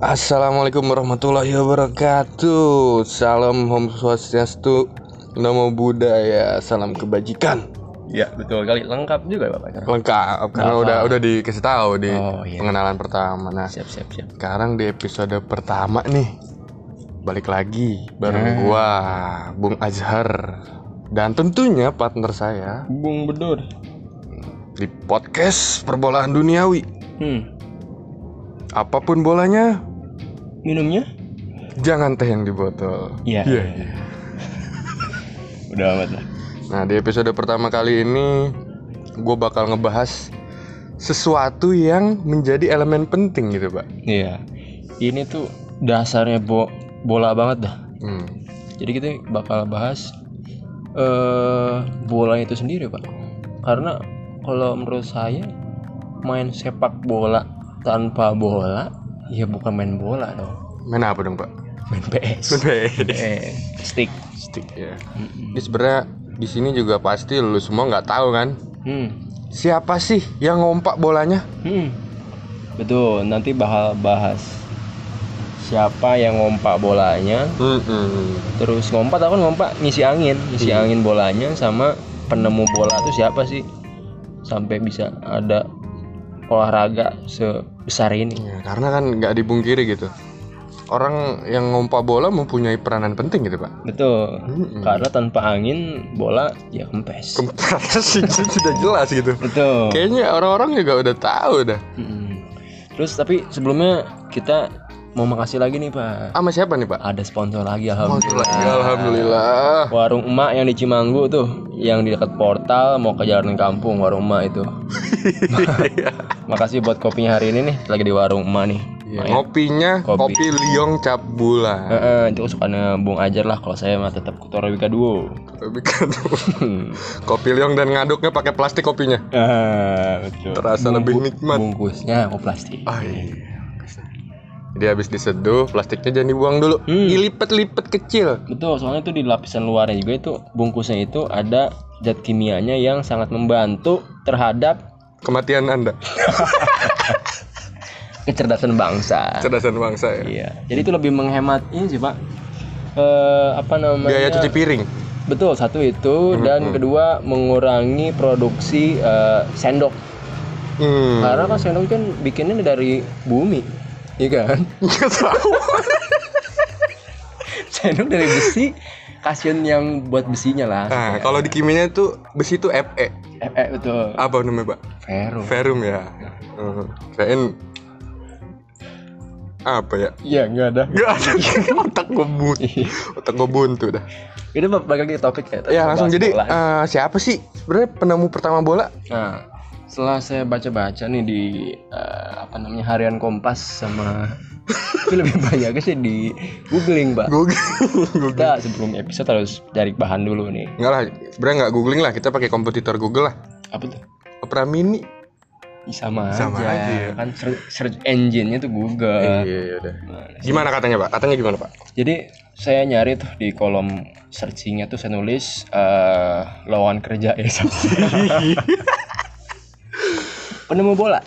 Assalamualaikum warahmatullahi wabarakatuh Salam Om Swastiastu Namo Buddhaya Salam kebajikan Ya betul kali lengkap juga bapak. Lengkap Karena Hafal. udah udah dikasih tahu di Oh, iya. pengenalan pertama Nah Siap siap siap. sekarang di episode pertama nih Balik lagi bareng Nah. gua Bung Azhar Dan tentunya partner saya Bung Bedur. Di podcast Perbolaan Duniawi Hmm. Apa pun bolanya Minumnya? Jangan teh yang di botol Iya. Iya. Udah amat lah. Nah di episode pertama kali ini Gue bakal ngebahas Sesuatu yang menjadi elemen penting gitu pak Iya. Ini tuh dasarnya bo bola banget dah. hmm. Jadi kita bakal bahas eh bola itu sendiri pak. Karena kalau menurut saya main sepak bola tanpa bola ya bukan main bola dong. Main apa dong pak? Main PS. Eh, stick. Stick ya Mm-mm. Ini sebenarnya di sini juga pasti lu semua nggak tahu kan Hmm. Siapa sih yang ngompak bolanya? Hmm. Betul, nanti bakal bahas siapa yang ngompak bolanya, Hmm. terus ngompak apa ngompak ngisi angin, ngisi Iya. angin bolanya sama penemu bola itu siapa sih? Sampai bisa ada olahraga sebesar ini. Ya, karena kan nggak dibungkiri gitu Orang yang ngompak bola mempunyai peranan penting gitu pak Betul. Hmm. Karena tanpa angin bola ya kempes. Kempes itu sudah jelas gitu Betul. Kayaknya orang-orang juga udah tahu dah Mm-mm. Terus tapi sebelumnya kita mau makasih lagi nih Pak. Sama siapa nih pak? Ada sponsor lagi alhamdulillah. Alhamdulillah Warung emak yang di Cimanggu tuh, yang di dekat portal mau ke jalan kampung warung emak itu. Makasih buat kopinya hari ini nih, lagi di warung emak nih. Iya, ngopinya Kopi. kopi liong cap bulan. Heeh, itu kesukaannya Bung Ajar lah kalau saya mah tetap Torabika Duo. Tapi kan kopi liong dan ngaduknya pakai plastik kopinya. Ah, betul. Terasa lebih nikmat. Bungkusnya kok plastik. Ah iya. Jadi habis diseduh, plastiknya jangan dibuang dulu. Hmm. Dilipet-lipet kecil. Betul, soalnya itu di lapisan luarnya juga itu bungkusnya itu ada zat kimianya yang sangat membantu terhadap Kematian Anda. kecerdasan bangsa. Cerdasan bangsa ya. Iya. Jadi itu lebih menghemat ini sih pak. Eh apa namanya? Biaya cuci piring. Betul satu itu dan kedua mengurangi produksi eh, sendok. Hmm. Karena kan sendok kan bikinnya dari bumi, iya kan? Nggak tahu. sendok dari besi, kasihan yang buat besinya lah. Nah, kalau di kimianya tuh besi itu Fe. Eh, betul. Apa namanya, Pak? Vero. Ferum ya. Hmm. Kirain apa ya? Iya nggak ada. Gak ada otak gue buntu, otak gue buntu dah. Ini balik lagi topik ya. Ya langsung jadi eh, siapa sih sebenarnya penemu pertama bola? Nah, setelah saya baca-baca nih di eh, apa namanya harian Kompas sama itu lebih banyaknya sih di googling, Pak. Google. Kita sebelum episode harus cari bahan dulu nih. Enggak lah, sebenarnya nggak googling lah, kita pakai kompetitor Google lah. Apa tuh? Opera Mini. Sama, Sama aja. aja ya. Kan search, engine-nya tuh Google. iya udah. Nah, Gimana katanya pak? Katanya gimana pak? Jadi saya nyari tuh di kolom searchingnya tuh saya nulis eh lowongan kerja ya. Penemu bola.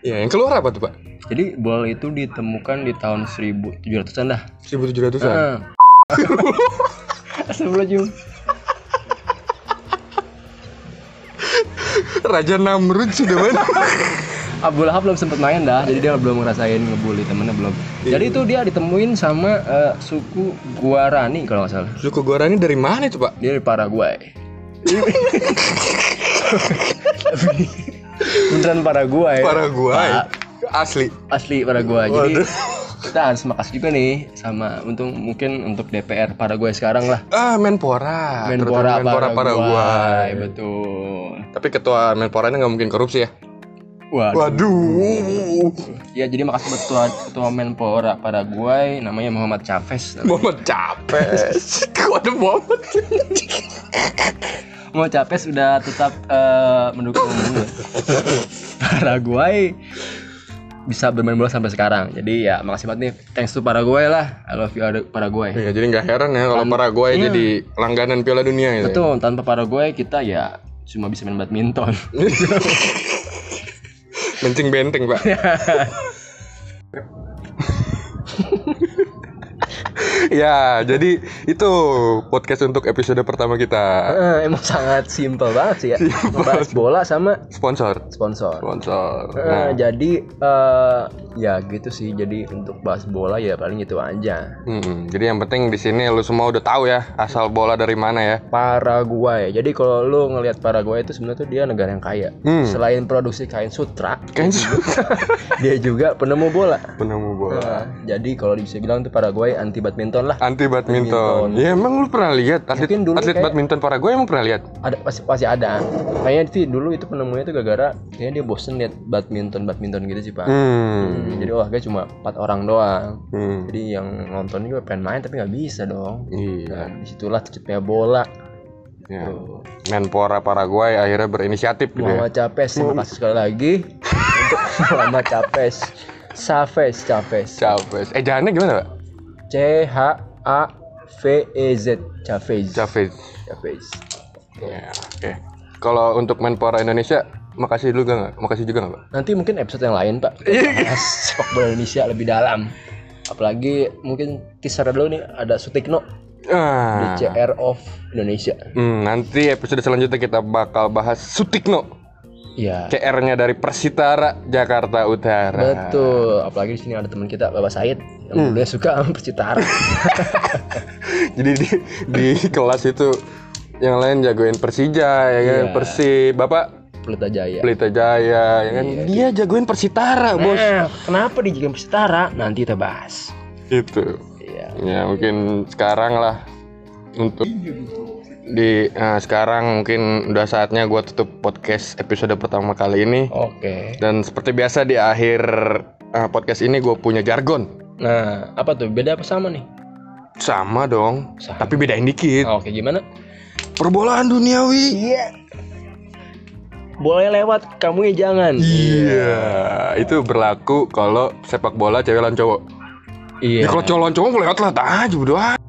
Ya yang keluar apa tuh pak? Jadi bola itu ditemukan di tahun 1700-an dah. 1700-an. Ah. Astagfirullahaladzim. Raja Namrud sudah mana? Abu Lahab belum sempet main dah, jadi dia belum ngerasain ngebully temennya belum. Jadi itu dia ditemuin sama eh, suku Guarani kalau nggak salah. Suku Guarani dari mana itu pak? Dia dari Paraguay. Beneran Paraguay. Paraguay. Pak. Asli. Asli Paraguay. Jadi Waduh. kita harus makasih juga nih sama untung mungkin untuk DPR Paraguay sekarang lah. Ah Menpora. Menpora Menpora Paraguay. Betul. Tapi ketua Menporanya nggak mungkin korupsi ya? Waduh. Waduh. Ya jadi makasih buat ketua, ketua Menpora Paraguay namanya Muhammad Chavez. Muhammad Capes. Kok ada Muhammad? Muhammad Chavez udah tetap eh, mendukung Paraguay bisa bermain bola sampai sekarang. Jadi ya makasih banget nih. Thanks to Paraguay lah. I love you Paraguay. Iya, jadi nggak heran ya kalau Paraguay iya. jadi langganan Piala Dunia gitu. Betul, tanpa Paraguay kita ya cuma bisa main badminton. Mencing benteng, Pak. ya, jadi itu podcast untuk episode pertama kita. Eh, emang sangat simpel banget sih ya. Simpel. Ngebahas bola sama Sponsor. sponsor. Sponsor. Eh, Nah, jadi eh, ya gitu sih. Jadi untuk bahas bola ya paling itu aja. mm, jadi yang penting di sini lu semua udah tahu ya asal bola dari mana ya. Paraguay. Jadi kalau lu ngelihat Paraguay itu sebenarnya tuh dia negara yang kaya. Hmm. Selain produksi kain sutra, Kan dia juga penemu bola. penemu bola. Nah, jadi kalau bisa bilang tuh Paraguay anti badminton lah. Anti badminton. Badminton. Ya emang lu pernah lihat atlet Mungkin dulu atlet kayak- badminton Paraguay emang pernah lihat? Ada pasti pasti ada. Kayaknya sih dulu itu penemunya tuh gara-gara kayaknya dia bosen lihat badminton badminton gitu sih pak. Hmm. Hmm, jadi olahraga cuma empat orang doang. Hmm. Jadi yang nonton juga pengen main tapi nggak bisa dong. Iya. Nah, di situlah terciptanya bola. Ya. Menpora Paraguay akhirnya berinisiatif gitu ya. Muhammad Capes, terima kasih sekali lagi untuk Muhammad Capes. Chavez, Chavez. Chavez. Eh jalannya gimana, Pak? C H A V E Z. Chavez. Chavez. Chavez. Ya, oke. Kalau untuk Menpora Indonesia, makasih dulu gak? Makasih juga nggak, Pak? Nanti mungkin episode yang lain, Pak. Bahas sepak bola Indonesia lebih dalam. Apalagi mungkin teaser dulu nih ada Sutikno Ah. DCR of Indonesia. Hmm, nanti episode selanjutnya kita bakal bahas Sutikno. Iya. CR-nya dari Persitara Jakarta Utara. Betul. Apalagi di sini ada teman kita Bapak Said yang dulunya suka sama Persitara. Jadi di, di kelas itu yang lain jagoin Persija ya kan, Iya. Persib, Bapak Pelita Jaya. Pelita Jaya ya kan. Iya, Dia jagoin Persitara, Bos. Nah, kenapa dijadikan Persitara? Nanti kita bahas. Itu. Iya. Ya mungkin sekarang lah untuk di nah, sekarang mungkin udah saatnya gua tutup podcast episode pertama kali ini Oke. dan seperti biasa di akhir eh, podcast ini gue punya jargon Nah, apa tuh? Beda apa sama nih? sama dong Sama. tapi bedain dikit Oke, gimana? perbolaan duniawi Iya. Boleh lewat, kamu ya jangan. iya itu berlaku kalau sepak bola cewek lawan cowok Iya. ya kalau cowok lawan cowok lewat lah aja berdua